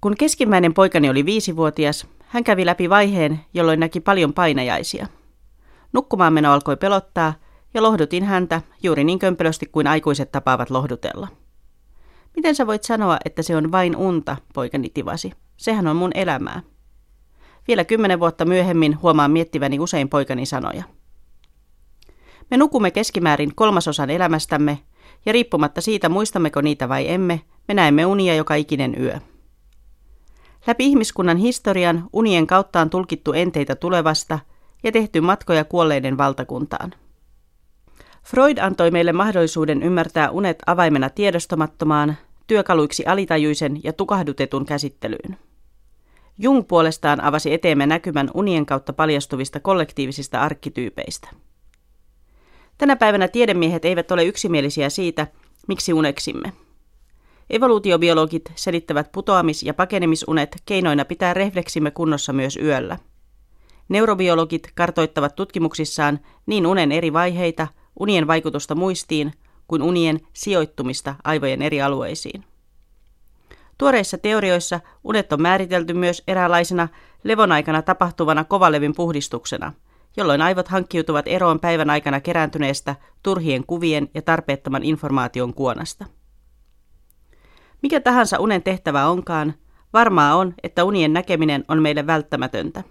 Kun keskimmäinen poikani oli viisivuotias, hän kävi läpi vaiheen, jolloin näki paljon painajaisia. Nukkumaan meno alkoi pelottaa ja lohdutin häntä juuri niin kömpelösti kuin aikuiset tapaavat lohdutella. Miten sä voit sanoa, että se on vain unta, poikani tivasi. Sehän on mun elämää. Vielä kymmenen vuotta myöhemmin huomaan miettiväni usein poikani sanoja. Me nukumme keskimäärin kolmasosan elämästämme, ja riippumatta siitä muistammeko niitä vai emme, me näemme unia joka ikinen yö. Läpi ihmiskunnan historian unien kautta on tulkittu enteitä tulevasta ja tehty matkoja kuolleiden valtakuntaan. Freud antoi meille mahdollisuuden ymmärtää unet avaimena tiedostamattomaan, työkaluiksi alitajuisen ja tukahdutetun käsittelyyn. Jung puolestaan avasi eteemme näkymän unien kautta paljastuvista kollektiivisista arkkityypeistä. Tänä päivänä tiedemiehet eivät ole yksimielisiä siitä, miksi uneksimme. Evoluutiobiologit selittävät putoamis- ja pakenemisunet keinoina pitää refleksimme kunnossa myös yöllä. Neurobiologit kartoittavat tutkimuksissaan niin unen eri vaiheita, unien vaikutusta muistiin, kuin unien sijoittumista aivojen eri alueisiin. Tuoreissa teorioissa unet on määritelty myös eräänlaisena levon aikana tapahtuvana kovalevin puhdistuksena, jolloin aivot hankkiutuvat eroon päivän aikana kerääntyneestä turhien kuvien ja tarpeettoman informaation kuonasta. Mikä tahansa unen tehtävä onkaan, varmaa on, että unien näkeminen on meille välttämätöntä.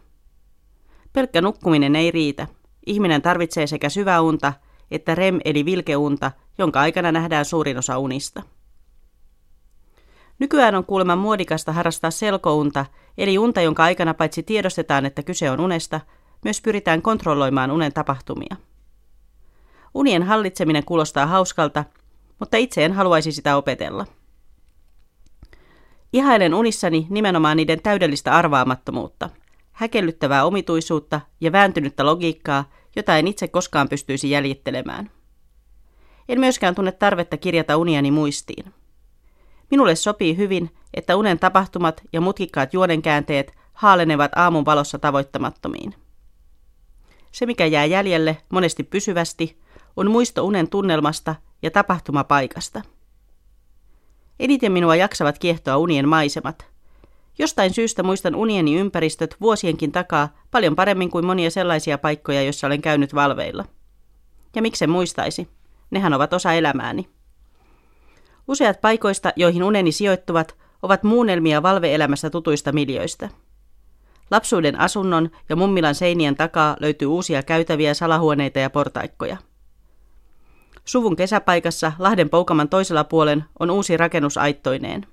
Pelkkä nukkuminen ei riitä. Ihminen tarvitsee sekä syvää unta että REM eli vilkeunta, jonka aikana nähdään suurin osa unista. Nykyään on kuulemma muodikasta harrastaa selkounta, eli unta, jonka aikana paitsi tiedostetaan, että kyse on unesta, myös pyritään kontrolloimaan unen tapahtumia. Unien hallitseminen kuulostaa hauskalta, mutta itse en haluaisi sitä opetella. Ihailen unissani nimenomaan niiden täydellistä arvaamattomuutta, häkellyttävää omituisuutta ja vääntynyttä logiikkaa, jota en itse koskaan pystyisi jäljittelemään. En myöskään tunne tarvetta kirjata uniani muistiin. Minulle sopii hyvin, että unen tapahtumat ja mutkikkaat juonenkäänteet haalenevat aamun valossa tavoittamattomiin. Se, mikä jää jäljelle monesti pysyvästi, on muisto unen tunnelmasta ja tapahtumapaikasta. Eniten minua jaksavat kiehtoa unien maisemat. Jostain syystä muistan unieni ympäristöt vuosienkin takaa paljon paremmin kuin monia sellaisia paikkoja, joissa olen käynyt valveilla. Ja miksen muistaisi? Nehän ovat osa elämääni. Useat paikoista, joihin uneni sijoittuvat, ovat muunnelmia valveelämässä tutuista miljöistä. Lapsuuden asunnon ja mummilan seinien takaa löytyy uusia käytäviä, salahuoneita ja portaikkoja. Suvun kesäpaikassa Lahden Poukaman toisella puolen on uusi rakennus aittoineen.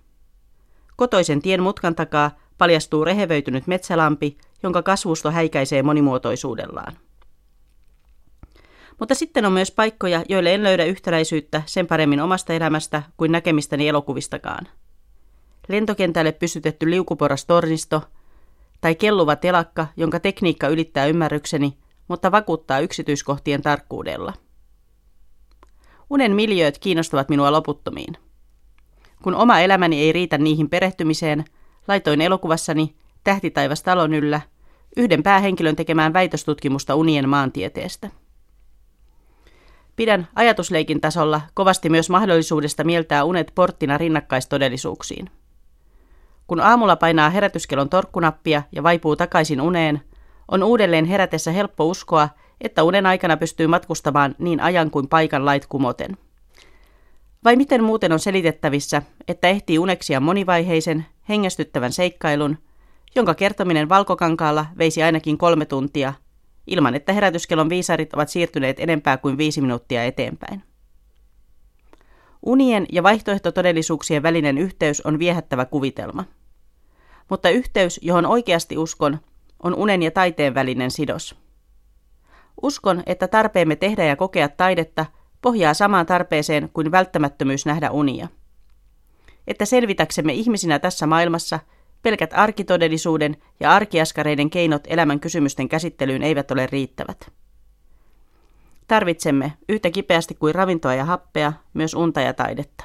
Kotoisen tien mutkan takaa paljastuu rehevöitynyt metsälampi, jonka kasvusto häikäisee monimuotoisuudellaan. Mutta sitten on myös paikkoja, joille en löydä yhtäläisyyttä sen paremmin omasta elämästä kuin näkemistäni elokuvistakaan. Lentokentälle pystytetty liukuporas tornisto tai kelluva telakka, jonka tekniikka ylittää ymmärrykseni, mutta vakuuttaa yksityiskohtien tarkkuudella. Unen miljööt kiinnostavat minua loputtomiin. Kun oma elämäni ei riitä niihin perehtymiseen, laitoin elokuvassani Tähtitaivas talon yllä yhden päähenkilön tekemään väitöstutkimusta unien maantieteestä. Pidän ajatusleikin tasolla kovasti myös mahdollisuudesta mieltää unet porttina rinnakkaistodellisuuksiin. Kun aamulla painaa herätyskellon torkkunappia ja vaipuu takaisin uneen, on uudelleen herätessä helppo uskoa, että unen aikana pystyy matkustamaan niin ajan kuin paikan lait kumoten. Vai miten muuten on selitettävissä, että ehtii uneksia monivaiheisen, hengästyttävän seikkailun, jonka kertominen valkokankaalla veisi ainakin kolme tuntia – ilman että herätyskellon viisarit ovat siirtyneet enempää kuin viisi minuuttia eteenpäin. Unien ja vaihtoehtotodellisuuksien välinen yhteys on viehättävä kuvitelma. Mutta yhteys, johon oikeasti uskon, on unen ja taiteen välinen sidos. Uskon, että tarpeemme tehdä ja kokea taidetta pohjaa samaan tarpeeseen kuin välttämättömyys nähdä unia. Että selvitäksemme ihmisinä tässä maailmassa – Pelkät arkitodellisuuden ja arkiaskareiden keinot elämän kysymysten käsittelyyn eivät ole riittävät. Tarvitsemme yhtä kipeästi kuin ravintoa ja happea myös unta ja taidetta.